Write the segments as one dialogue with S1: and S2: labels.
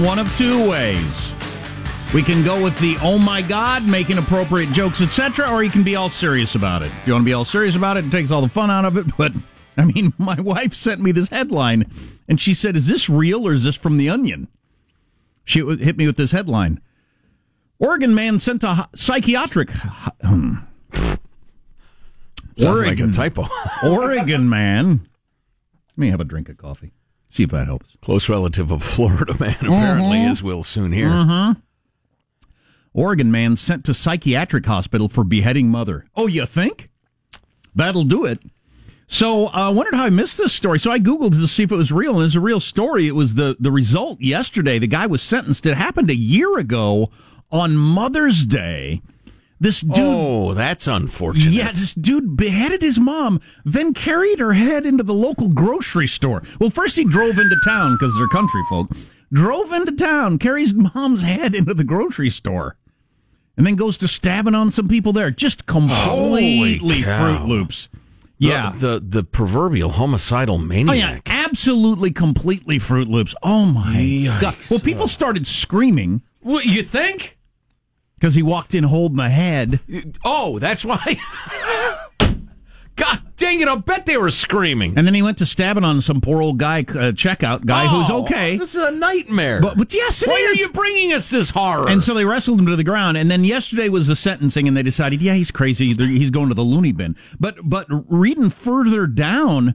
S1: in one of two ways. We can go with the oh my god, making appropriate jokes, etc., or you can be all serious about it. If you want to be all serious about it, it takes all the fun out of it. But I mean, my wife sent me this headline, and she said, "Is this real or is this from the Onion?" She hit me with this headline: Oregon man sent to psychiatric. Um,
S2: Sounds like a typo.
S1: Oregon man. Let me have a drink of coffee. See if that helps.
S2: Close relative of Florida man, apparently,
S1: Mhm.
S2: as we'll soon hear.
S1: Mm-hmm. Oregon man sent to psychiatric hospital for beheading mother. Oh, you think? That'll do it. So uh, I wondered how I missed this story. So I Googled to see if it was real, and it's a real story. It was the, the result yesterday. The guy was sentenced. It happened a year ago on Mother's Day. This dude.
S2: Oh, that's unfortunate.
S1: Yeah, this dude beheaded his mom, then carried her head into the local grocery store. Well, first he drove into town because they're country folk. Drove into town, carries mom's head into the grocery store, and then goes to stabbing on some people there. Just completely
S2: Holy.
S1: Fruit Loops. Yeah.
S2: The, the proverbial homicidal
S1: Oh yeah,
S2: maniac.
S1: absolutely, completely Fruit Loops. Oh my god! Well, people started screaming
S2: What you think?
S1: Because he walked in holding the head.
S2: Oh, that's why. God dang it! I bet they were screaming.
S1: And then he went to stabbing on some poor old guy, uh, checkout guy who's
S2: Oh,
S1: okay.
S2: This is a nightmare.
S1: But, but yes, it
S2: why are you bringing us this horror?
S1: And so they wrestled him to the ground. And then yesterday was the sentencing, and they decided, yeah, he's crazy. He's going to the loony bin. But but reading further down,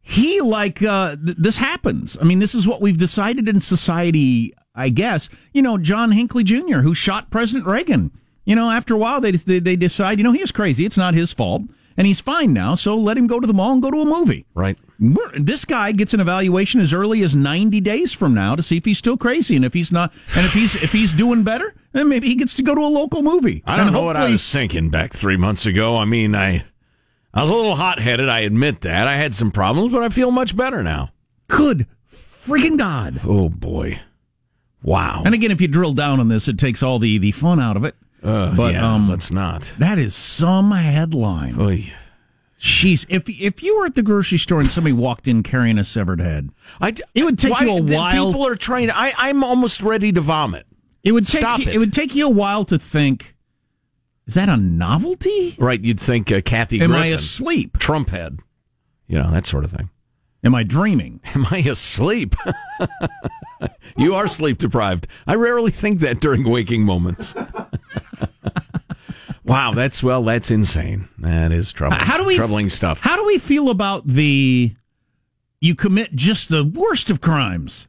S1: he like uh, th- this happens. I mean, this is what we've decided in society. I guess you know John Hinckley Jr., who shot President Reagan. You know, after a while, they they, they decide, you know, he is crazy. It's not his fault. And he's fine now, so let him go to the mall and go to a movie.
S2: right.
S1: This guy gets an evaluation as early as 90 days from now to see if he's still crazy, and if he's not, and if he's if he's doing better, then maybe he gets to go to a local movie.
S2: I don't
S1: And
S2: know what I was thinking back three months ago. I mean, I I was a little hot headed. I admit that. I had some problems, but I feel much better now.
S1: Good freaking god!
S2: Oh boy, wow.
S1: And again, if you drill down on this, it takes all the the fun out of it.
S2: Uh,
S1: but
S2: yeah,
S1: um,
S2: let's not.
S1: that is some headline.
S2: Oy.
S1: Jeez, if if you were at the grocery store and somebody walked in carrying a severed head,
S2: I
S1: It would take
S2: why-
S1: you a while-
S2: People are trying. To, I I'm almost ready to vomit.
S1: it would take
S2: Stop
S1: you,
S2: it.
S1: would take you a while to think. Is that a novelty?
S2: Right? You'd think uh, Kathy
S1: Am
S2: Griffin,
S1: I asleep?
S2: Trump head, you know that sort of thing.
S1: Am I dreaming?
S2: Am I asleep? you are sleep deprived. I rarely think that during waking moments. wow, that's well, that's insane. That is troubling.
S1: How do we
S2: troubling stuff?
S1: How do we feel about the you commit just the worst of crimes,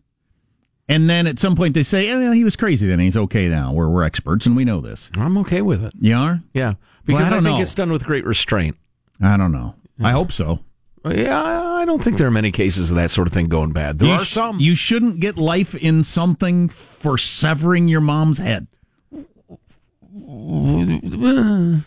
S1: and then at some point they say, "Oh, he was crazy. Then he's okay now. We're we're experts and we know this."
S2: I'm okay with it.
S1: You are?
S2: Yeah, because
S1: I
S2: I,
S1: don't
S2: think
S1: know.
S2: it's done with great restraint.
S1: I don't know. I hope so.
S2: Yeah, I don't think there are many cases of that sort of thing going bad. There
S1: you
S2: are
S1: sh-
S2: some.
S1: You shouldn't get life in something for severing your mom's head.
S2: Uh,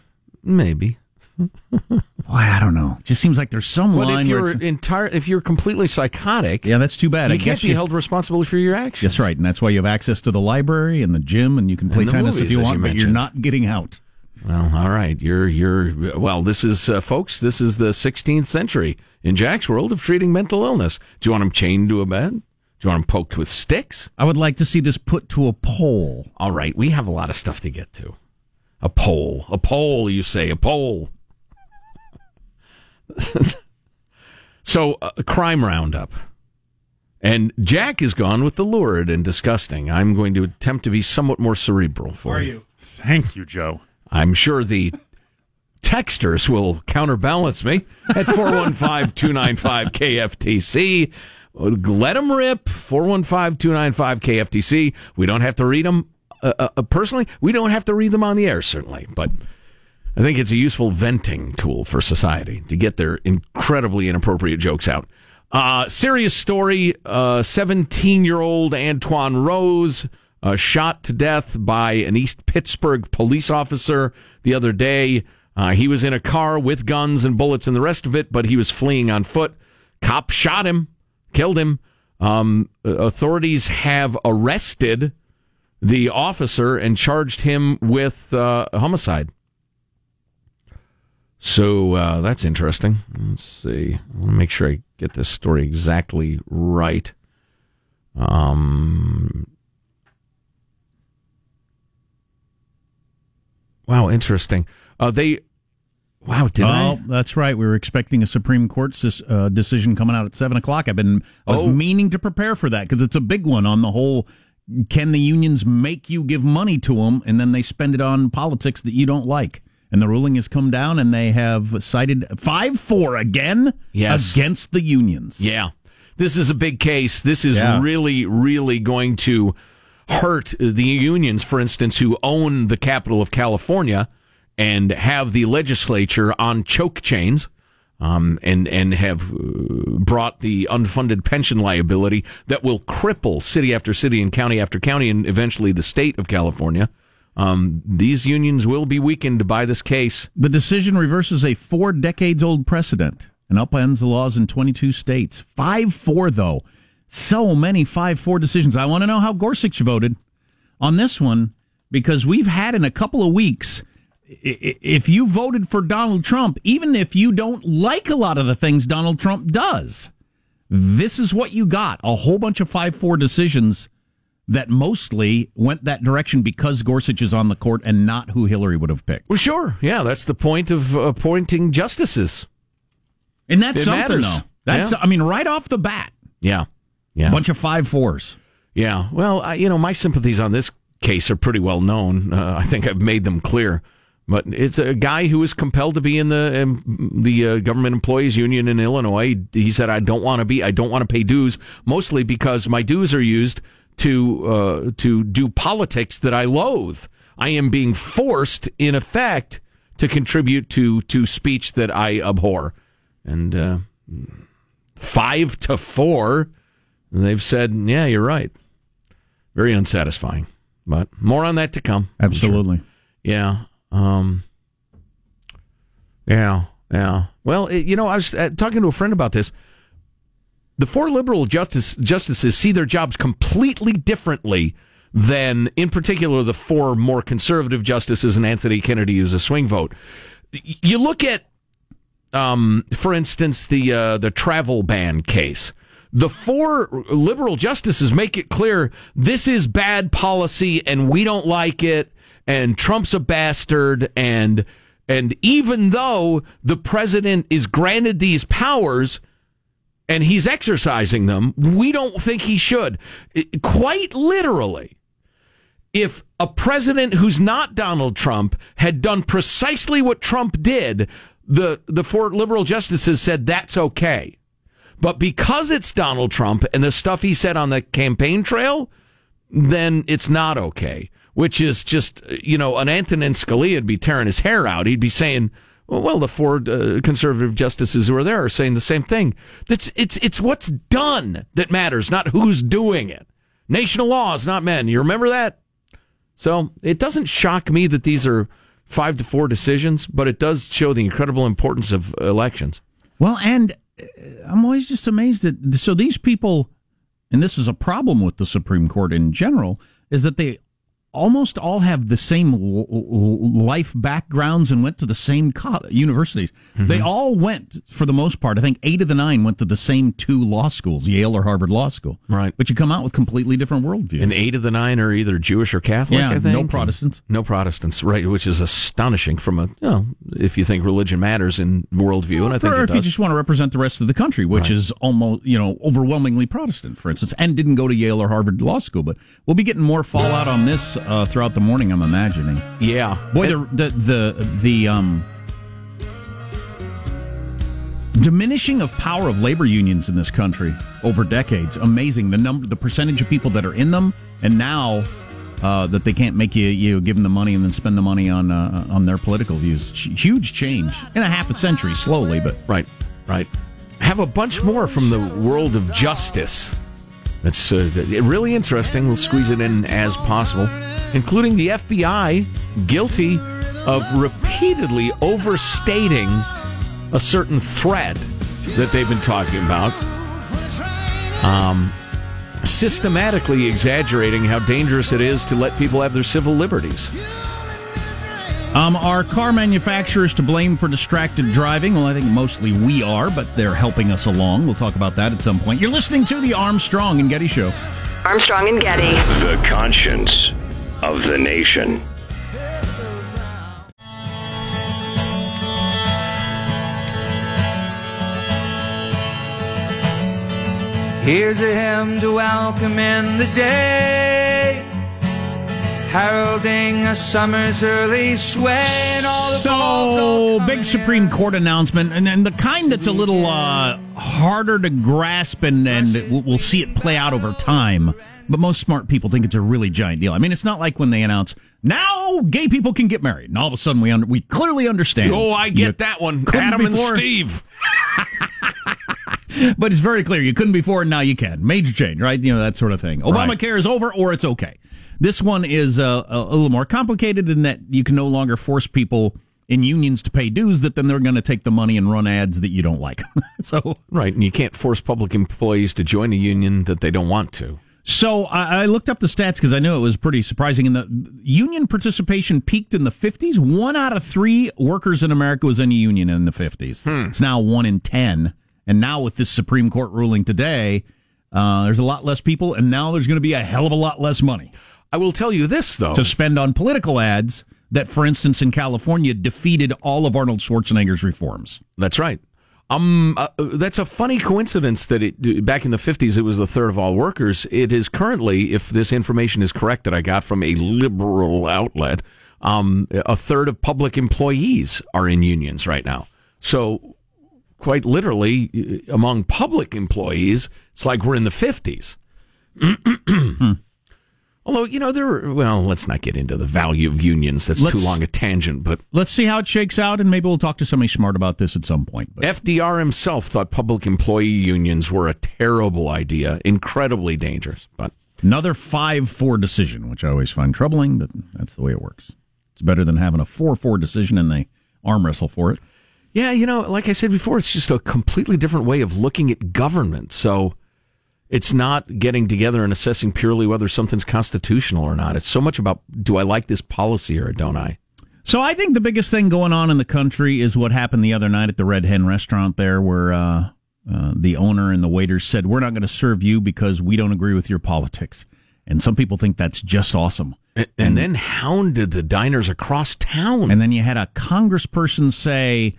S2: maybe.
S1: Boy, I don't know. Just seems like there's some
S2: But
S1: line
S2: if you're entire, if you're completely psychotic,
S1: yeah, that's too bad.
S2: you
S1: I
S2: can't
S1: guess
S2: be
S1: you,
S2: held responsible for your actions.
S1: That's right, and that's why you have access to the library and the gym, and you can play tennis if you want,
S2: you
S1: but you're not getting out.
S2: Well, all right. You're you're well. This is uh, folks. This is the 16th century in Jack's world of treating mental illness. Do you want him chained to a bed? Do you want him poked with sticks?
S1: I would like to see this put to a poll.
S2: All right. We have a lot of stuff to get to. A poll. A poll. You say a poll. so uh, a crime roundup. And Jack is gone with the lurid and disgusting. I'm going to attempt to be somewhat more cerebral for you.
S3: Thank you, Joe.
S2: I'm sure the texters will counterbalance me at 415 295 KFTC. Let them rip 415 295 KFTC. We don't have to read them uh, uh, personally. We don't have to read them on the air, certainly. But I think it's a useful venting tool for society to get their incredibly inappropriate jokes out. Uh, serious story 17 year old Antwon Rose uh, shot to death by an East Pittsburgh police officer the other day. Uh, he was in a car with guns and bullets and the rest of it, but he was fleeing on foot. Cop shot him, killed him. Um, authorities have arrested the officer and charged him with uh, homicide. So uh, that's interesting. Let's see. I want to make sure I get this story exactly right. Um, wow, interesting. Uh, they, wow, did
S1: oh,
S2: I?
S1: that's right. We were expecting a Supreme Court uh, decision coming out at seven o'clock. I've been I was
S2: Oh.
S1: meaning to prepare for that because it's a big one on the whole. Can the unions make you give money to them, and then they spend it on politics that you don't like? And the ruling has come down, and they have cited five four again
S2: Yes.
S1: against the unions.
S2: Yeah. This is a big case. This is
S1: Yeah.
S2: really, really going to hurt the unions, for instance, who own the capital of California and have the legislature on choke chains. Um, and and have uh, brought the unfunded pension liability that will cripple city after city and county after county and eventually the state of California. Um, these unions will be weakened by this case.
S1: The decision reverses a four decades old precedent and upends the laws in 22 states. 5 4, though. So many 5 4 decisions. I want to know how Gorsuch voted on this one because we've had in a couple of weeks. If you voted for Donald Trump, even if you don't like a lot of the things Donald Trump does, this is what you got a whole bunch of 5 4 decisions that mostly went that direction because Gorsuch is on the court and not who Hillary would have picked.
S2: Well, sure, yeah, that's the point of appointing justices.
S1: And that's
S2: It
S1: something,
S2: matters.
S1: though. That's,
S2: Yeah.
S1: I mean, right off the bat,
S2: Yeah, yeah.
S1: a bunch of five fours.
S2: Yeah. Well, I, you know, my sympathies on this case are pretty well known. Uh, I think I've made them clear. But it's a guy who was compelled to be in the um, the uh, government employees union in Illinois. He said, "I don't want to be. I don't want to pay dues, mostly because my dues are used to uh, to do politics that I loathe. I am being forced, in effect, to contribute to to speech that I abhor." And uh, five to four. And they've said, yeah, you're right. Very unsatisfying. But more on that to come. I'm sure.
S1: Absolutely.
S2: Yeah. Um, yeah. Yeah. Well, it, you know, I was uh, talking to a friend about this. The four liberal justice, justices see their jobs completely differently than, in particular, the four more conservative justices and Anthony Kennedy, who's a swing vote. You look at um, for instance, the uh, the travel ban case. The four liberal justices make it clear this is bad policy and we don't like it, and Trump's a bastard, and and even though the president is granted these powers and he's exercising them, we don't think he should. It- quite literally if a president who's not Donald Trump had done precisely what Trump did, the, the four liberal justices said that's okay. But because it's Donald Trump and the stuff he said on the campaign trail, then it's not okay. Which is just, you know, an Antonin Scalia would be tearing his hair out. He'd be saying, well, the four uh, conservative justices who are there are saying the same thing. That's it's it's what's done that matters, not who's doing it. Nation of laws, not men. You remember that? So it doesn't shock me that these are five to four decisions, but it does show the incredible importance of elections.
S1: Well, and I'm always just amazed that so these people, and this is a problem with the Supreme Court in general, is that they almost all have the same l- l- life backgrounds and went to the same co- universities.
S2: Mm-hmm.
S1: They all went, for the most part, I think eight of the nine went to the same two law schools, Yale or Harvard Law School.
S2: Right.
S1: But you come out with completely different worldviews.
S2: And eight of the nine are either Jewish or Catholic.
S1: Yeah,
S2: I think.
S1: no Protestants.
S2: No Protestants, right? Which is astonishing from a, you know, if you think religion matters in worldview, and I think
S1: or if you just want to represent the rest of the country, which is almost, you know, overwhelmingly Protestant, for instance, and didn't go to Yale or Harvard Law School. But we'll be getting more fallout on this uh, throughout the morning, I'm imagining.
S2: yeah,
S1: Boy, the the the, the um, diminishing of power of labor unions in this country over decades. Amazing the number, the percentage of people that are in them, and now uh, that they can't make you you give them the money and then spend the money on uh, on their political views. Huge change in a half a century, slowly, but
S2: Right, right. Have a bunch more from the world of justice. That's uh, really interesting. We'll squeeze it in as possible, including the FBI guilty of repeatedly overstating a certain threat that they've been talking about. Um, systematically exaggerating how dangerous it is to let people have their civil liberties.
S1: Um, are car manufacturers to blame for distracted driving? Well, I think mostly we are, but they're helping us along. We'll talk about that at some point. You're listening to the Armstrong and Getty Show.
S3: Armstrong and Getty.
S4: The conscience of the nation.
S5: Here's a hymn to welcome in the day, heralding a summer's early sway. And all the
S1: So, big Supreme
S5: in.
S1: Court announcement, and then the kind that's a little uh, harder to grasp, and, and we'll we'll see it play out over time. But most smart people think it's a really giant deal. I mean, it's not like when they announce now gay people can get married, and all of a sudden we under, we clearly understand.
S2: Oh, I get that one.
S1: couldn't
S2: Adam and. Steve.
S1: But it's very clear you couldn't before, and now you can. Major change, right? You know that sort of thing. Obamacare is over, or it's okay. This one is uh, a, a little more complicated in that you can no longer force people in unions to pay dues that then they're going to take the money and run ads that you don't like. so,
S2: Right, and you can't force public employees to join a union that they don't want to.
S1: so I, I looked up the stats because I knew it was pretty surprising. And the union participation peaked in the 50s. One out of three workers in America was in a union in the 50s. It's now one in 10. And now with this Supreme Court ruling today, uh, there's a lot less people, and now there's going to be a hell of a lot less money
S2: I will tell you this, though.
S1: to spend on political ads that, for instance, in California, defeated all of Arnold Schwarzenegger's reforms.
S2: That's right. Um, uh, that's a funny coincidence that it back in the fifties it was the third of all workers. It is currently, if this information is correct that I got from a liberal outlet, um, a third of public employees are in unions right now. So, quite literally, uh, among public employees, it's like we're in the fifties. Although you know there, are, well, let's not get into the value of unions. That's too
S1: Let's-
S2: long a tangent, but.
S1: Let's see how it shakes out, and maybe we'll talk to somebody smart about this at some point. But
S2: FDR himself thought public employee unions were a terrible idea, incredibly dangerous. But
S1: Another 5 4 decision, which I always find troubling, but that's the way it works. It's better than having a 4 4 decision and they arm wrestle for it.
S2: Yeah, you know, like I said before, it's just a completely different way of looking at government. So it's not getting together and assessing purely whether something's constitutional or not. It's so much about do I like this policy or don't I?
S1: So I think the biggest thing going on in the country is what happened the other night at the Red Hen restaurant there, where uh, uh, the owner and the waiters said, "We're not going to serve you because we don't agree with your politics." And some people think that's just awesome.
S2: And, and then hounded the diners across town.
S1: And then you had a congressperson say,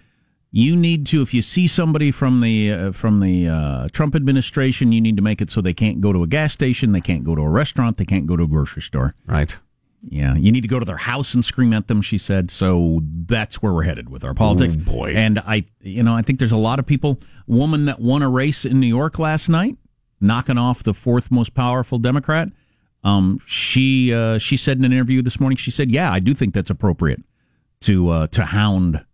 S1: "You need to, if you see somebody from the uh, from the uh, Trump administration, you need to make it so they can't go to a gas station, they can't go to a restaurant, they can't go to a grocery store.
S2: right.
S1: Yeah, you need to go to their house and scream at them." She said. So that's where we're headed with our politics.
S2: Oh, boy.
S1: And I, you know, I think there's a lot of people. Woman that won a race in New York last night, knocking off the fourth most powerful Democrat. Um, she uh, she said in an interview this morning, she said, "Yeah, I do think that's appropriate to uh, to hound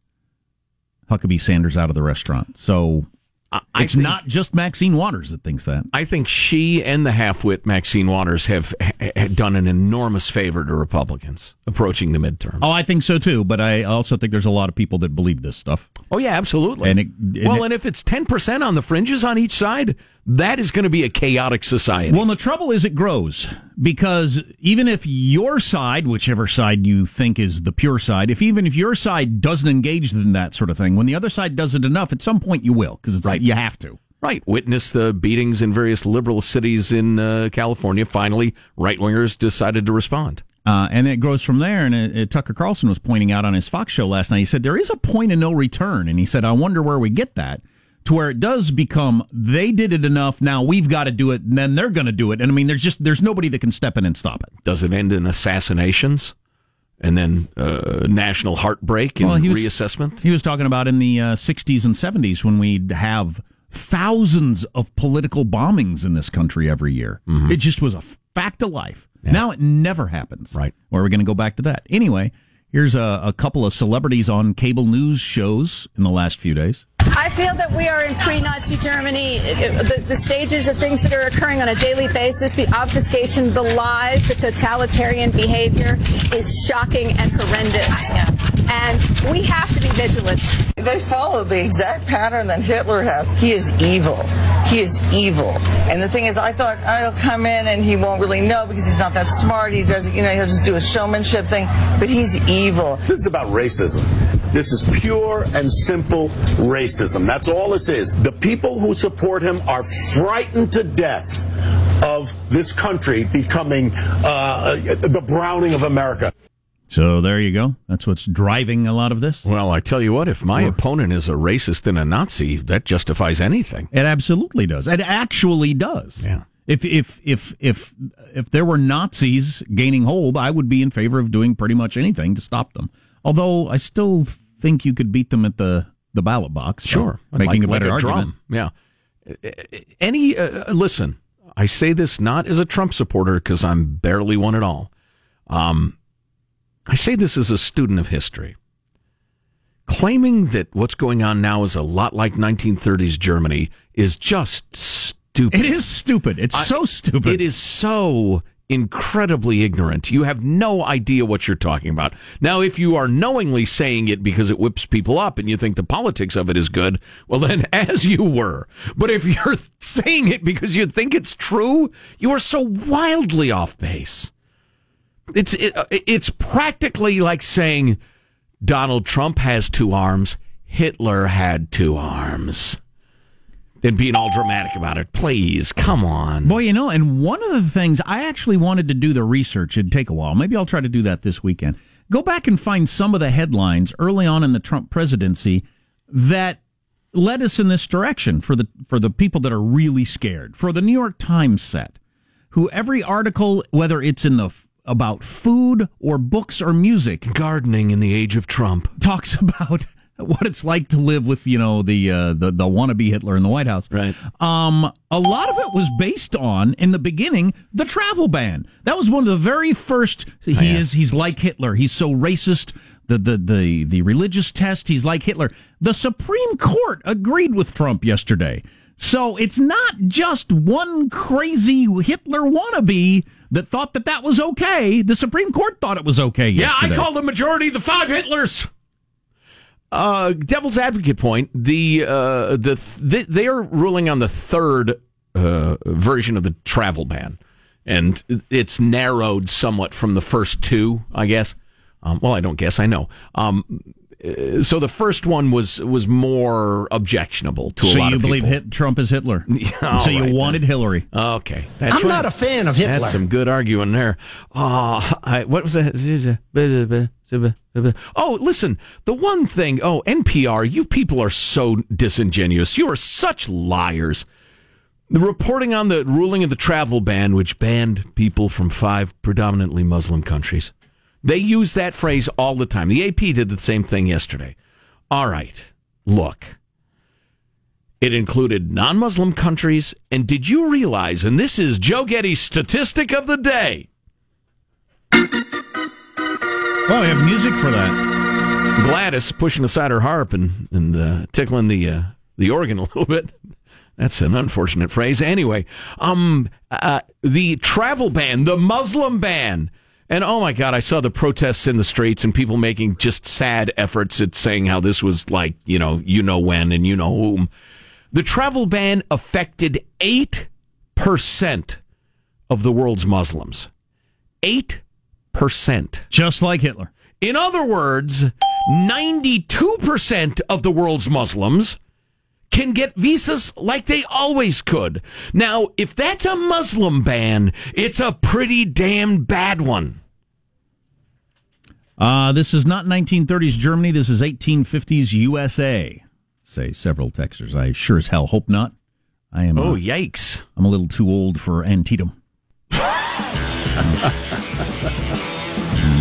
S1: Huckabee Sanders out of the restaurant." So
S2: I,
S1: it's
S2: think-
S1: not just Maxine Waters that thinks that.
S2: I think she and the half-wit Maxine Waters have ha- ha- done an enormous favor to Republicans approaching the midterms.
S1: Oh, I think so too. But I also think there's a lot of people that believe this stuff.
S2: Oh yeah, absolutely.
S1: And it- and
S2: well,
S1: it-
S2: and if it's ten percent on the fringes on each side, that is going to be a chaotic society.
S1: Well, and the trouble is it grows because even if your side, whichever side you think is the pure side, if even if your side doesn't engage in that sort of thing, when the other side does it enough, at some point you will because
S2: Right.
S1: you have to.
S2: right. Witness the beatings in various liberal cities in uh, California. Finally, right wingers decided to respond.
S1: Uh, and it grows from there. And uh, uh, Tucker Carlson was pointing out on his Fox show last night. He said there is a point of no return, and he said, "I wonder where we get that." To where it does become they did it enough. Now we've got to do it, and then they're going to do it. And I mean, there's just there's nobody that can step in and stop it.
S2: Does it end in assassinations and then uh, national heartbreak and
S1: Well, he was-
S2: reassessment?
S1: He was talking about in the uh, 60s and 70s when we'd have thousands of political bombings in this country every year. It just was a fact of life. Now it never happens.
S2: Right.
S1: Or are we're going to go back to that. Anyway, here's a, a couple of celebrities on cable news shows in the last few days.
S6: I feel that we are in pre-Nazi Germany. It- it- the, the stages of things that are occurring on a daily basis, the obfuscation, the lies, the totalitarian behavior is shocking and horrendous. And we have to be vigilant.
S7: They follow the exact pattern that Hitler has. He is evil. He is evil. And the thing is, I thought he'll come in and he won't really know because he's not that smart. He doesn't, you know, he'll just do a showmanship thing. But he's evil.
S8: This is about racism. This is pure and simple racism. That's all this is. The people who support him are frightened to death of this country becoming uh, the browning of America.
S1: So there you go. That's what's driving a lot of this.
S2: Well, I tell you what, if my opponent is a racist and a Nazi, that justifies anything.
S1: It absolutely does. It actually does.
S2: Yeah.
S1: If if if if if there were Nazis gaining hold, I would be in favor of doing pretty much anything to stop them. Although I still think you could beat them at the the ballot box.
S2: Sure,
S1: making
S2: Like-
S1: a better
S2: like
S1: argument.
S2: drum. Yeah. Any uh, listen, I say this not as a Trump supporter because I'm barely one at all. Um, I say this as a student of history. Claiming that what's going on now is a lot like 1930s Germany is just stupid.
S1: It is stupid. It's
S2: I-
S1: so stupid.
S2: It is so incredibly ignorant. You have no idea what you're talking about. Now, if you are knowingly saying it because it whips people up and you think the politics of it is good, well, then as you were. But if you're saying it because you think it's true, you are so wildly off base. It's it, it's practically like saying Donald Trump has two arms, Hitler had two arms. And being all dramatic about it. Please, come on.
S1: Boy, you know, and one of the things I actually wanted to do the research, it'd take a while. Maybe I'll try to do that this weekend. Go back and find some of the headlines early on in the Trump presidency that led us in this direction for the for the people that are really scared. For the New York Times set, who every article, whether it's in the about food or books or music,
S2: gardening in the age of Trump
S1: talks about what it's like to live with you know the uh, the the wannabe Hitler in the White House.
S2: Right.
S1: Um, a lot of it was based on in the beginning the travel ban. That was one of the very first. He
S2: yes.
S1: is he's like Hitler. He's so racist. The, the the the religious test. He's like Hitler. The Supreme Court agreed with Trump yesterday. So it's not just one crazy Hitler wannabe that thought that that was okay. The Supreme Court thought it was okay.
S2: Yeah, I call the majority the five Hitlers. Uh, devil's advocate point. The uh, the th- they are ruling on the third uh, version of the travel ban, and it's narrowed somewhat from the first two. I guess. Um, well, I don't guess. I know. Um, uh, so the first one was was more objectionable to a
S1: So
S2: lot
S1: you
S2: of
S1: believe
S2: people.
S1: Hit, Trump is Hitler?
S2: all
S1: so you
S2: right,
S1: wanted Hillary?
S2: Okay, that's
S3: I'm
S2: right.
S3: not a fan of Hitler.
S2: That's some good arguing there. Oh, I, what was that? Oh, listen, the one thing. Oh, NPR, you people are so disingenuous. You are such liars. The reporting on the ruling of the travel ban, which banned people from five predominantly Muslim countries, they use that phrase all the time. The AP did the same thing yesterday. All right, look. It included non Muslim countries. And did you realize, and this is Joe Getty's statistic of the day
S1: Oh, we have music for that.
S2: Gladys pushing aside her harp and, and uh, tickling the, uh, the organ a little bit. That's an unfortunate phrase. Anyway, um, uh, the travel ban, the Muslim ban. And oh my God, I saw the protests in the streets and people making just sad efforts at saying how this was like, you know, you know when and you know whom. The travel ban affected 8% of the world's Muslims. 8%.
S1: Just like Hitler.
S2: In other words, 92% of the world's Muslims can get visas like they always could. Now, if that's a Muslim ban, it's a pretty damn bad one.
S1: Uh, this is not 1930s Germany. This is 1850s USA. Say several texters. I sure as hell hope not. I am.
S2: Oh,
S1: uh,
S2: yikes.
S1: I'm a little too old for Antietam.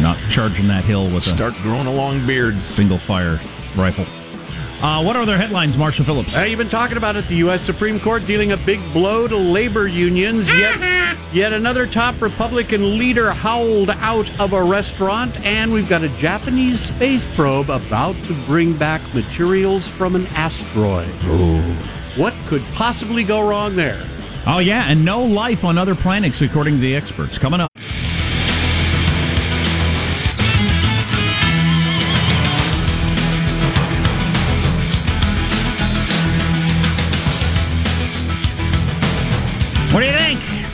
S1: Not charging that hill with
S2: Start growing a long beard.
S1: single fire rifle. Uh, what are their headlines, Marshall Phillips?
S9: Uh, you've been talking about it. The U.S. Supreme Court dealing a big blow to labor unions. Yet, yet another top Republican leader howled out of a restaurant, and we've got a Japanese space probe about to bring back materials from an asteroid. What could possibly go wrong there?
S1: Oh, yeah, and no life on other planets, according to the experts. Coming up.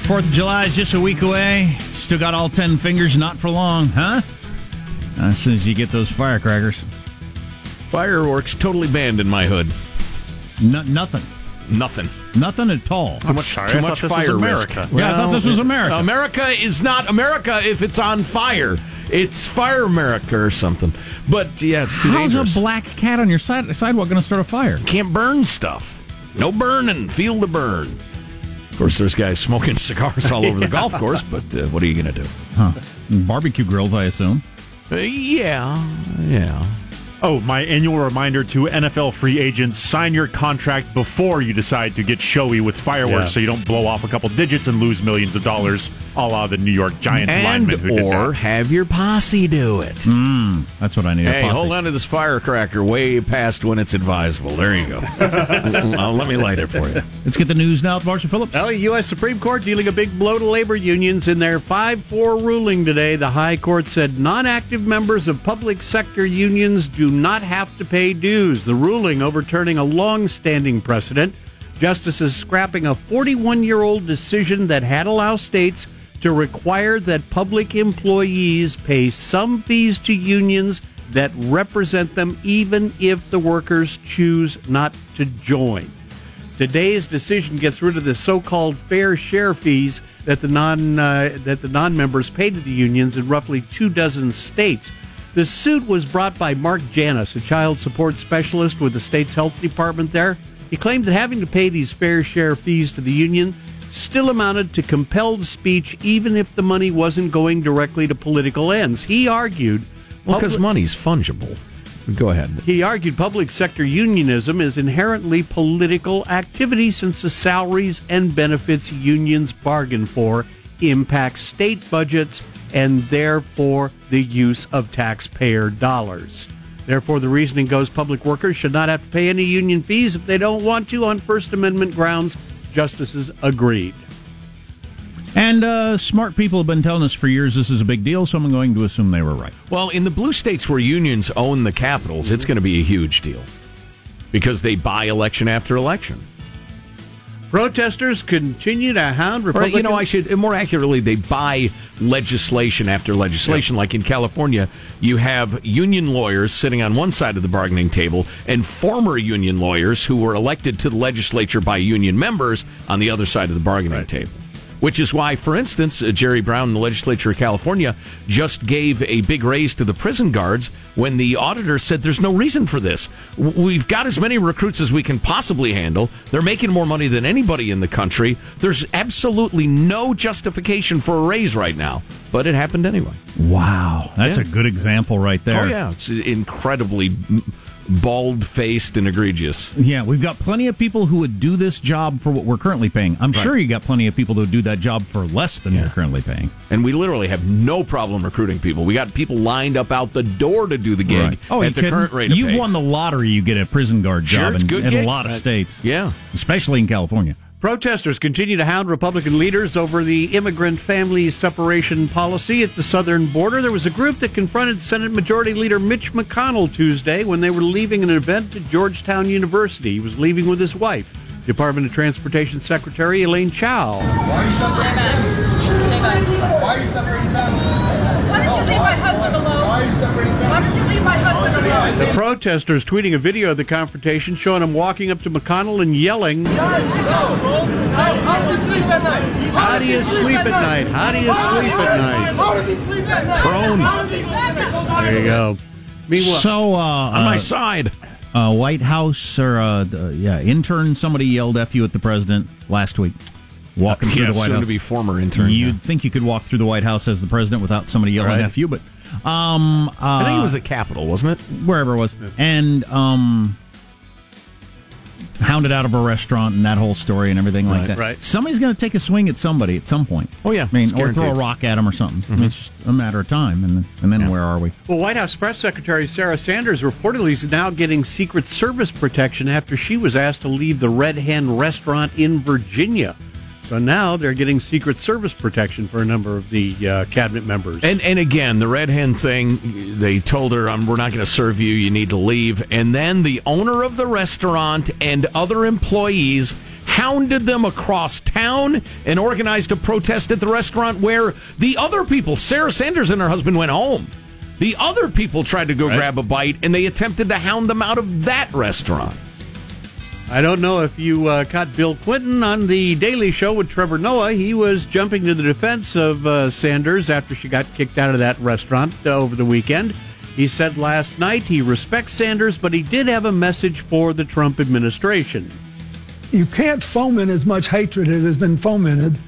S1: Fourth of July is just a week away. Still got all ten fingers, not for long, huh? As soon as you get those firecrackers,
S2: Fireworks totally banned in my hood.
S1: no, nothing.
S2: Nothing.
S1: Nothing at all.
S2: Too much,
S9: sorry,
S2: too
S9: I
S2: much
S9: thought this was
S2: fire
S9: America.
S2: risk.
S1: Yeah, I thought this was America.
S2: America is not America if it's on fire. It's Fire America or something. But yeah, it's too
S1: How's
S2: dangerous.
S1: a black cat on your side, sidewalk going to start a fire?
S2: Can't burn stuff. No burning. Feel the burn. Of course, there's guys smoking cigars all over the golf course, but uh, what are you going to do?
S1: Huh. Barbecue grills, I assume.
S2: Uh, yeah, yeah.
S3: Oh, my annual reminder to NFL free agents sign your contract before you decide to get showy with fireworks
S9: Yeah.
S3: so you don't blow off a couple digits and lose millions of dollars, a la the New York Giants
S2: And
S3: lineman who did
S2: or
S3: that.
S2: have your posse do it.
S1: Hmm, that's what I need. a
S2: Hey,
S1: posse.
S2: hold on to this firecracker way past when it's advisable. There you go. Let me light it for you.
S1: Let's get the news now with Marshall Phillips.
S9: Well, U.S. Supreme Court dealing a big blow to labor unions in their 5 4 ruling today. The High Court said non active members of public sector unions do not have to pay dues. The ruling overturning a long standing precedent. Justices scrapping a 41 year old decision that had allowed states to require that public employees pay some fees to unions that represent them, even if the workers choose not to join. Today's decision gets rid of the so-called fair share fees that the non uh, that the non-members pay to the unions in roughly two dozen states. The suit was brought by Mark Janus, a child support specialist with the state's health department there. He claimed that having to pay these fair share fees to the union still amounted to compelled speech even if the money wasn't going directly to political ends. He argued
S2: Well, because
S9: public-
S2: money's fungible. Go ahead.
S9: he argued public sector unionism is inherently political activity since the salaries and benefits unions bargain for impact state budgets and therefore the use of taxpayer dollars. Therefore, the reasoning goes public workers should not have to pay any union fees if they don't want to on First Amendment grounds. Justices agreed.
S1: And uh, smart people have been telling us for years this is a big deal, so I'm going to assume they were right.
S2: Well, in the blue states where unions own the capitals, it's going to be a huge deal because they buy election after election.
S9: Protesters continue to hound
S2: Or,
S9: Republicans.
S2: you know, I should more accurately, they buy legislation after legislation. Like in California, you have union lawyers sitting on one side of the bargaining table and former union lawyers who were elected to the legislature by union members on the other side of the bargaining table. Which is why, for instance, Jerry Brown in the legislature of California just gave a big raise to the prison guards when the auditor said there's no reason for this. We've got as many recruits as we can possibly handle. They're making more money than anybody in the country. There's absolutely no justification for a raise right now, but it happened anyway.
S1: Wow. That's
S2: Yeah.
S1: a good example right there.
S2: Oh, yeah. It's incredibly bald faced and egregious.
S1: Yeah, we've got plenty of people who would do this job for what we're currently paying. I'm sure you got plenty of people who would do that job for less than you're currently paying.
S2: And we literally have no problem recruiting people. We got people lined up out the door to do the gig
S1: Oh,
S2: at the current rate of
S1: you
S2: pay.
S1: won the lottery, you get a prison guard job
S2: it's
S1: in,
S2: good
S1: in a lot of
S2: Right.
S1: states.
S2: Yeah.
S1: Especially in California.
S9: Protesters continue to hound Republican leaders over the immigrant family separation policy at the southern border. There was a group that confronted Senate Majority Leader Mitch McConnell Tuesday when they were leaving an event at Georgetown University. He was leaving with his wife, Department of Transportation Secretary Elaine Chao.
S10: Why are you separating families? Why are you separating from why don't you leave my husband alone? Why are you separating families? Why don't you leave my husband alone?
S9: The protesters tweeting a video of the confrontation showing him walking up to McConnell and yelling,
S10: How does he sleep at night?
S9: How do you sleep at night? How do you sleep at night?
S10: How does he sleep at night?
S9: Prone.
S10: How does he sleep at night?
S9: There you go. Meanwhile,
S1: So, uh,
S2: On my side.
S1: uh, White House or uh, d- yeah, intern. Somebody yelled "f you" at the president last week, walking through
S2: Yeah,
S1: the White
S2: soon
S1: House.
S2: to be former intern.
S1: You'd
S2: yeah.
S1: think you could walk through the White House as the president without somebody yelling
S9: Right.
S1: "f you," but um, uh,
S2: I think it was the Capitol, wasn't it?
S1: wherever it was, and um, hounded out of a restaurant and that whole story and everything like
S2: Right,
S1: that.
S9: right.
S1: Somebody's going to take a swing at somebody at some point.
S2: Oh, yeah,
S1: I mean, or throw a rock at him or something. I mean, it's just a matter of time, and then, and then where are we?
S9: Well, White House Press Secretary Sarah Sanders reportedly is now getting Secret Service protection after she was asked to leave the Red Hen restaurant in Virginia. So now they're getting Secret Service protection for a number of the uh, cabinet members.
S2: And and again, the red hen thing, they told her, um, "We're not going to serve you. You need to leave." And then the owner of the restaurant and other employees hounded them across town and organized a protest at the restaurant where the other people, Sarah Sanders and her husband, went home. The other people tried to go grab a bite, and they attempted to hound them out of that restaurant.
S9: I don't know if you uh, caught Bill Clinton on the Daily Show with Trevor Noah. He was jumping to the defense of uh, Sanders after she got kicked out of that restaurant uh, over the weekend. He said last night he respects Sanders, but he did have a message for the Trump administration.
S11: You can't foment as much hatred as has been fomented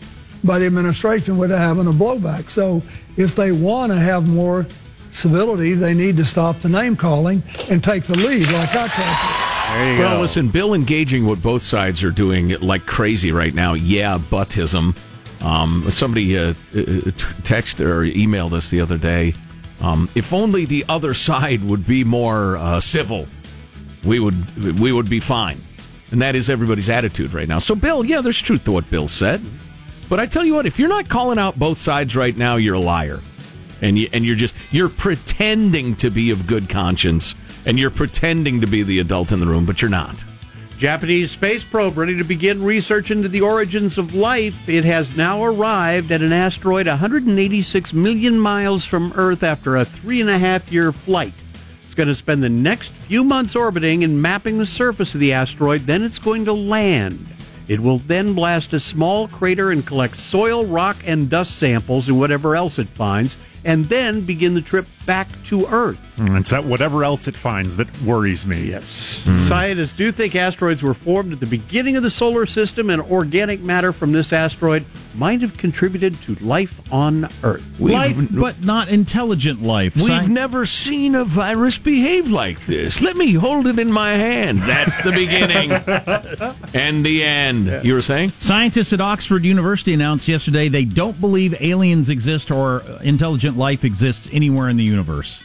S11: by the administration without having a blowback. So if they want to have more civility, they need to stop the name calling and take the lead, like I tried to.
S2: well, listen, Bill engaging what both sides are doing like crazy right now. Yeah, buttism. Um, somebody uh, uh, texted or emailed us the other day. Um, if only the other side would be more uh, civil, we would we would be fine. And that is everybody's attitude right now. So, Bill, yeah, there's truth to what Bill said. But I tell you what, if you're not calling out both sides right now, you're a liar, and you, and you're just you're pretending to be of good conscience, and you're pretending to be the adult in the room, but you're not.
S9: Japanese space probe ready to begin research into the origins of life. It has now arrived at an asteroid 186 million miles from Earth after a three and a half year flight. It's going to spend the next few months orbiting and mapping the surface of the asteroid. Then it's going to land. It will then blast a small crater and collect soil, rock, and dust samples and whatever else it finds, and then begin the trip back to Earth.
S3: Mm, It's that whatever else it finds that worries me.
S9: Yes. Scientists do think asteroids were formed at the beginning of the solar system, and organic matter from this asteroid might have contributed to life on Earth.
S1: life, but not intelligent life.
S2: We've
S1: Sci-
S2: never seen a virus behave like this. Let me hold it in my hand. That's the beginning and the end. You were saying?
S1: Scientists at Oxford University announced yesterday they don't believe aliens exist or intelligent life exists anywhere in the universe.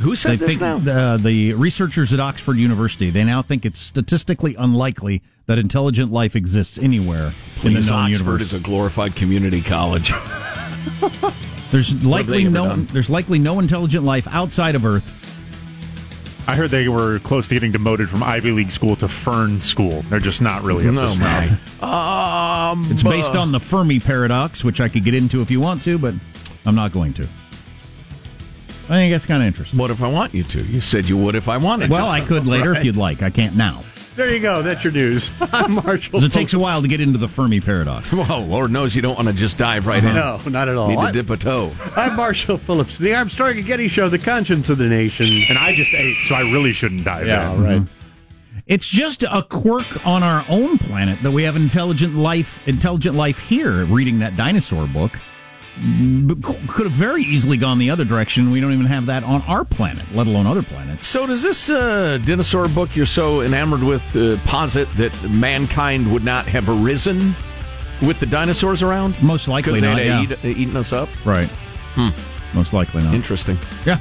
S2: Who said
S1: they
S2: this
S1: think
S2: now?
S1: The, the researchers at Oxford University they now think it's statistically unlikely that intelligent life exists anywhere in the known
S2: Oxford
S1: universe.
S2: is a glorified community college.
S1: There's likely no
S3: done?
S1: there's likely no intelligent life outside of Earth.
S3: I heard they were close to getting demoted from Ivy League school to Fern school. They're just not really up
S2: No,
S3: to snuff.
S2: Um,
S1: It's based on the Fermi paradox, which I could get into if you want to, but I'm not going to. I think that's kind of interesting.
S2: What if I want you to? You said you would if I wanted
S1: Well,
S2: to.
S1: I could later if you'd like. I can't now.
S9: There you go. That's your news. I'm Marshall.
S1: 'Cause it takes a while to get into the Fermi paradox.
S2: Well, Lord knows you don't want to just dive right in.
S9: No, not at all.
S2: Need to dip a toe.
S9: I'm Marshall Phillips, the Armstrong and Getty Show, the conscience of the nation.
S3: And I just ate, so I really shouldn't dive
S9: Yeah,
S3: in.
S9: right. Mm-hmm.
S1: It's just a quirk on our own planet that we have intelligent life, intelligent life here. Reading that dinosaur book But c- could have very easily gone the other direction. We don't even have that on our planet, let alone other planets.
S2: So, does this uh, dinosaur book you're so enamored with uh, posit that mankind would not have arisen with the dinosaurs around?
S1: Most likely
S2: Because they'd
S1: not.
S2: have
S1: Yeah.
S2: eat, eaten us up?
S1: Right. Most likely not.
S2: Interesting.
S1: Yeah.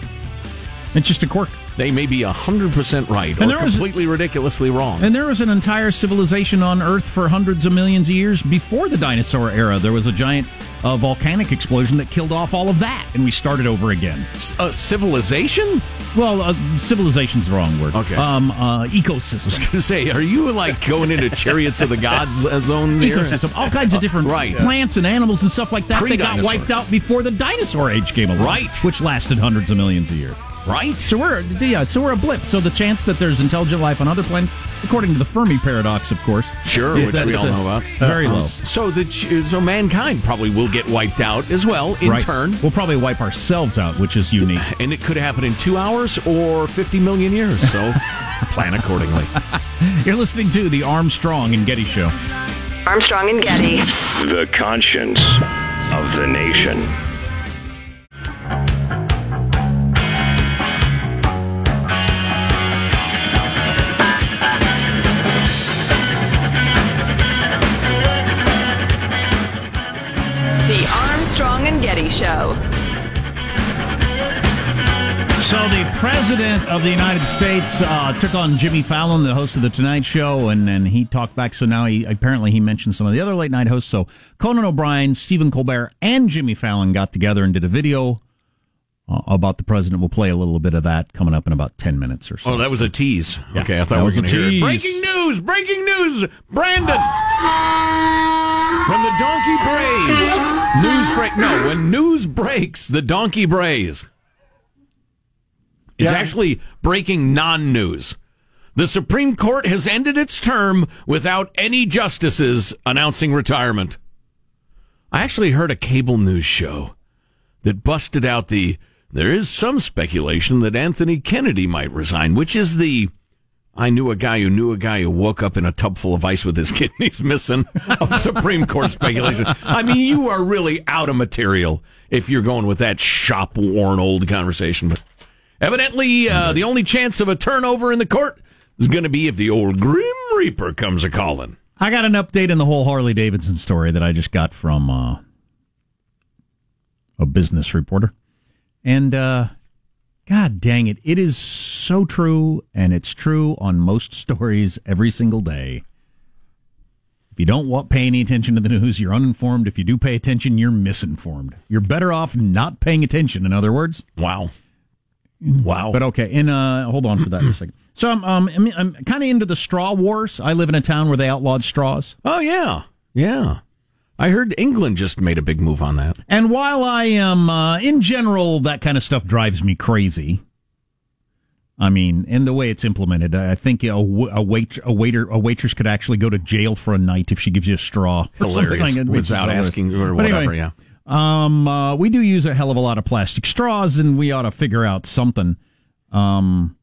S1: It's just a quirk.
S2: They may be 100% right or
S1: And was-
S2: completely ridiculously wrong.
S1: And there was an entire civilization on Earth for hundreds of millions of years before the dinosaur era. There was a giant uh, volcanic explosion that killed off all of that, and we started over again.
S2: uh, civilization?
S1: Well, uh, civilization's the wrong word.
S2: Okay.
S1: Um, uh, ecosystem.
S2: I was going to say, are you like going into chariots of the gods uh, zone here?
S1: Ecosystem. All kinds of different
S2: Right.
S1: plants and animals and stuff like that. They got wiped out before the dinosaur age came along.
S2: Right.
S1: Which lasted hundreds of millions of years.
S2: Right.
S1: So we're yeah, so we're a blip. So the chance that there's intelligent life on other planets, according to the Fermi paradox, of course,
S2: Sure, which we all know about.
S1: Very
S2: Uh-huh.
S1: low.
S2: So the so mankind probably will get wiped out as well in
S1: right.
S2: turn,
S1: We'll probably wipe ourselves out, which is unique.
S2: and it could happen in two hours or fifty million years. So plan accordingly.
S1: You're listening to the Armstrong and Getty Show.
S12: Armstrong and Getty.
S4: The conscience of the nation.
S1: President of the United States uh, took on Jimmy Fallon, the host of the Tonight Show, and then he talked back. So now he apparently he mentioned some of the other late night hosts. So Conan O'Brien, Stephen Colbert, and Jimmy Fallon got together and did a video uh, about the president. We'll play a little bit of that coming up in about ten minutes or so.
S2: Oh, that was a tease.
S1: Yeah,
S2: okay, I
S1: that
S2: thought we were
S1: was a
S2: going to hear it.
S1: tease.
S2: Breaking news! Breaking news! Brandon from the Donkey Brays. News break. No, when news breaks, the Donkey Brays. It's
S3: Yeah.
S2: actually breaking non-news. The Supreme Court has ended its term without any justices announcing retirement. I actually heard a cable news show that busted out the there is some speculation that Anthony Kennedy might resign, which is the I knew a guy who knew a guy who woke up in a tub full of ice with his kidneys missing of Supreme Court speculation. I mean, you are really out of material if you're going with that shop worn old conversation. But evidently, uh, the only chance of a turnover in the court is going to be if the old Grim Reaper comes a calling.
S1: I got an update in the whole Harley Davidson story that I just got from uh, a business reporter. And uh, God dang it, it is so true, and it's true on most stories every single day. If you don't want, pay any attention to the news, you're uninformed. If you do pay attention, you're misinformed. You're better off not paying attention, in other words.
S2: Wow. Wow.
S1: But okay, and uh, hold on for that a second. So I'm um, I'm, I'm kind of into the straw wars. I live in a town where they outlawed straws.
S2: Oh yeah, yeah. I heard England just made a big move on that.
S1: And while I am, uh, in general, that kind of stuff drives me crazy. I mean, in the way it's implemented, I think a, a wait a waiter a waitress could actually go to jail for a night if she gives you a straw.
S2: Hilarious.
S1: like that, which is
S2: Without asking or whatever,
S1: anyway,
S2: yeah.
S1: Um, uh, we do use a hell of a lot of plastic straws, and we ought to figure out something. Um,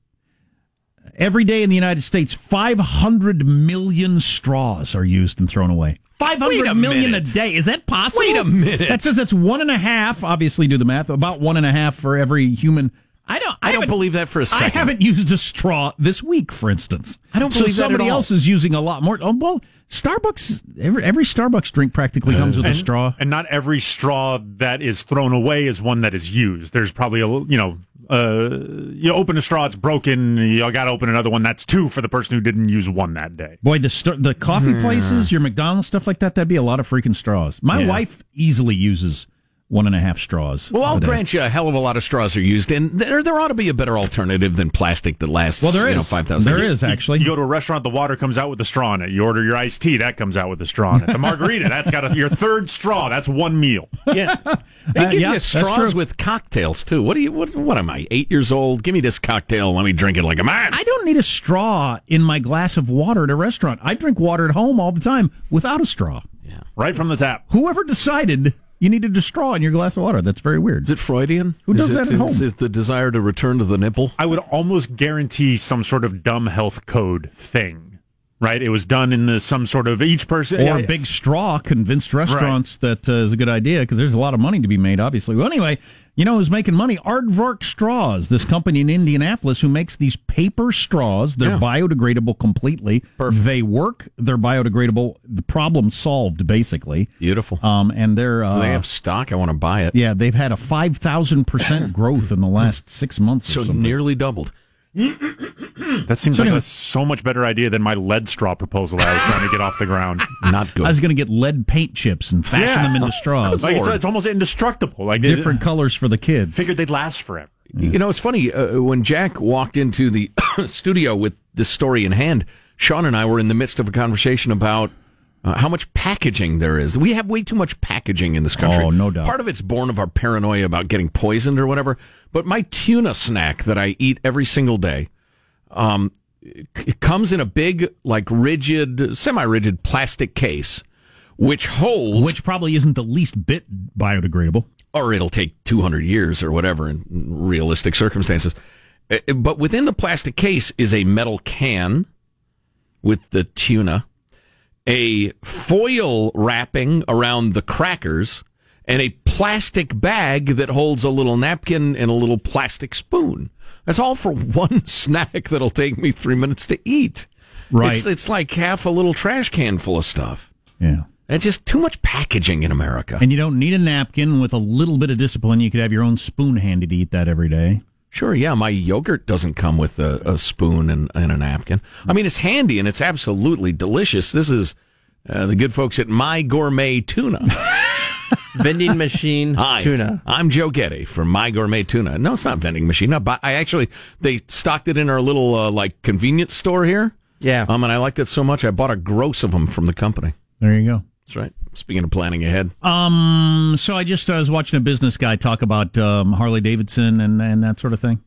S1: every day in the United States, 500 million straws are used and thrown away. Five
S2: a
S1: million a day. Is that possible?
S2: Wait a minute.
S1: That says it's one and a half. Obviously, do the math. About one and a half for every human. I don't.
S2: I don't believe that for a
S1: I
S2: second.
S1: I haven't used a straw this week, for instance.
S2: I don't
S1: so
S2: believe
S1: somebody else is using a lot more. Oh well, Starbucks. Every, every Starbucks drink practically comes with a straw.
S3: and not every straw that is thrown away is one that is used. There's probably a you know, uh, you open a straw, it's broken. You got to open another one. That's two for the person who didn't use one that day.
S1: Boy, the st- the coffee places, your McDonald's stuff like that, that'd be a lot of freaking straws. My
S2: Yeah.
S1: wife easily uses one and a half straws.
S2: Well, I'll grant you a hell of a lot of straws are used, and there there ought to be a better alternative than plastic that lasts.
S1: Well, there
S2: you know,
S1: is.
S2: five thousand.
S1: There is actually.
S3: You go to a restaurant, the water comes out with a straw in it. You order your iced tea, that comes out with a straw in it. The margarita, that's got a, your third straw. That's one meal.
S2: Yeah, they
S1: Uh,
S2: give
S1: yeah,
S2: you straws with cocktails too. What do you? What? What am I? Eight years old? Give me this cocktail. Let me drink it like a man.
S1: I don't need a straw in my glass of water at a restaurant. I drink water at home all the time without a straw. Yeah.
S3: Right from the tap.
S1: Whoever decided you needed a straw in your glass of water? That's very weird.
S2: Is it Freudian?
S1: Who does
S2: it-
S1: that at home?
S2: Is it the desire to return to the nipple?
S3: I would almost guarantee some sort of dumb health code thing. Right? It was done in the some sort of each person
S1: or
S3: yeah,
S1: Big Straw convinced restaurants that uh, is a good idea because there's a lot of money to be made, obviously. Well, anyway, you know who's making money? Aardvark Straws, this company in Indianapolis who makes these paper straws. They're
S2: Yeah.
S1: biodegradable completely. Perfect. They work. They're biodegradable. The problem solved, basically.
S2: Beautiful.
S1: Um, and they're uh,
S2: they have stock? I want to buy it.
S1: yeah, they've had a five thousand percent growth in the last six months.
S2: So nearly doubled.
S3: That seems
S1: So
S3: like
S1: anyway-
S3: a so much better idea than my lead straw proposal that I was trying to get off the ground.
S2: Not good.
S1: I was going to get lead paint chips and fashion
S3: Yeah.
S1: them into straws.
S3: Like it's, it's almost indestructible. Like they
S1: Different colors for the kids.
S3: figured they'd last forever.
S2: You know, it's funny uh, when Jack walked into the studio with this story in hand. Sean and I were in the midst of a conversation about uh, how much packaging there is. We have way too much packaging in this country.
S1: Oh, no doubt.
S2: Part of it's born of our paranoia about getting poisoned or whatever. But my tuna snack that I eat every single day, um, it comes in a big, like rigid, semi-rigid plastic case, which holds
S1: which probably isn't the least bit biodegradable.
S2: or it'll take 200 years or whatever in realistic circumstances. Uh, But within the plastic case is a metal can with the tuna, a foil wrapping around the crackers, and a plastic bag that holds a little napkin and a little plastic spoon. That's all for one snack that'll take me three minutes to eat.
S1: Right.
S2: It's, it's like half a little trash can full of stuff.
S1: Yeah.
S2: It's just too much packaging in America.
S1: And you don't need a napkin with a little bit of discipline. You could have your own spoon handy to eat that every day.
S2: Sure, yeah. My yogurt doesn't come with a, a spoon and, and a napkin. I mean, it's handy and it's absolutely delicious. This is uh, the good folks at My Gourmet Tuna.
S13: Vending machine
S2: Hi,
S13: tuna.
S2: I'm Joe Getty from My Gourmet Tuna. No, it's not vending machine. I, buy, I actually they stocked it in our little uh, like convenience store here.
S13: Yeah.
S2: Um, and I liked it so much I bought a gross of them from the company.
S1: There you go.
S2: That's right. Speaking of planning ahead,
S1: Um, so I just uh, was watching a business guy talk about um, Harley Davidson and, and that sort of thing.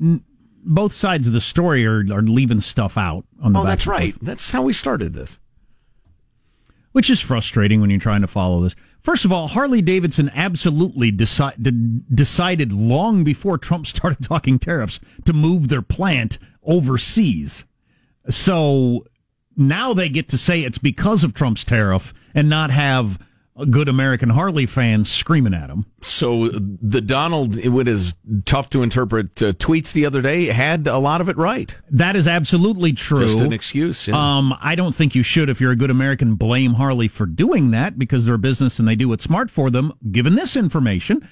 S1: N- both sides of the story are, are leaving stuff out on the
S2: Oh,
S1: back
S2: that's right. That's how we started this.
S1: which is frustrating when you're trying to follow this. First of all, Harley Davidson absolutely deci- de- decided long before Trump started talking tariffs to move their plant overseas. So now they get to say it's because of Trump's tariff and not have good American Harley fans screaming at him.
S2: So the Donald, it is tough to interpret uh, tweets the other day, had a lot of it right.
S1: That is absolutely true.
S2: Just an excuse. yeah.
S1: Um, I don't think you should, if you're a good American, blame Harley for doing that because they're a business and they do what's smart for them. Given this information,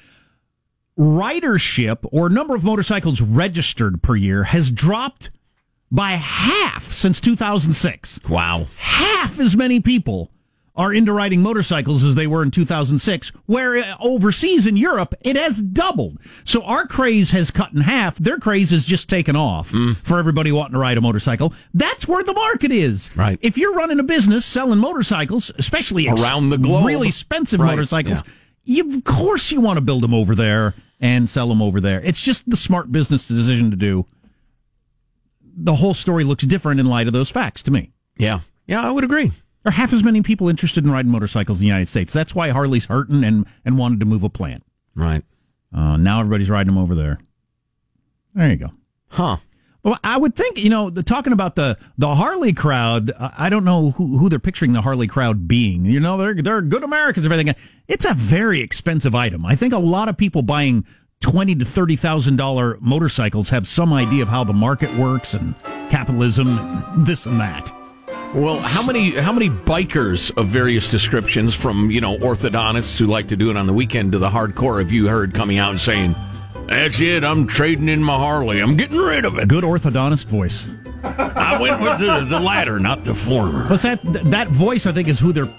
S1: ridership or number of motorcycles registered per year has dropped by half since 2006.
S2: Wow.
S1: Half as many people are into riding motorcycles as they were in 2006, where uh, overseas in Europe, it has doubled. So our craze has cut in half. Their craze has just taken off for everybody wanting to ride a motorcycle. That's where the market is.
S2: Right.
S1: If you're running a business selling motorcycles, especially ex-
S2: Around the globe.
S1: really expensive
S2: Right,
S1: motorcycles, you, of course you want to build them over there and sell them over there. It's just the smart business decision to do. The whole story looks different in light of those facts to me.
S2: Yeah. Yeah, I would agree.
S1: There are half as many people interested in riding motorcycles in the United States. That's why Harley's hurting and, and wanted to move a plant.
S2: Right.
S1: Uh, now everybody's riding them over there. There you go.
S2: Huh.
S1: Well, I would think you know the talking about the the Harley crowd. uh, I don't know who, who they're picturing the Harley crowd being. You know, they're they're good Americans. and Everything. It's a very expensive item. I think a lot of people buying twenty to thirty thousand dollar motorcycles have some idea of how the market works and capitalism, and this and that.
S2: Well, how many how many bikers of various descriptions, from you know orthodontists who like to do it on the weekend to the hardcore, have you heard coming out and saying, "That's it, I'm trading in my Harley, I'm getting rid of it."
S1: Good orthodontist voice.
S2: I went with the, the latter, not the former.
S1: Plus that that voice, I think, is who they're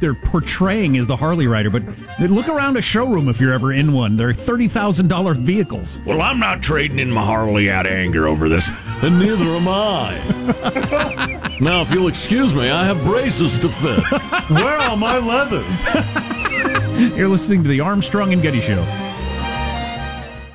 S1: they're portraying as the Harley rider. But look around a showroom if you're ever in one. They're thirty thousand dollar vehicles.
S2: Well, I'm not trading in my Harley out of anger over this, and neither am I. now, if you'll excuse me, I have braces to fit.
S3: Where are my leathers?
S1: You're listening to the Armstrong and Getty Show.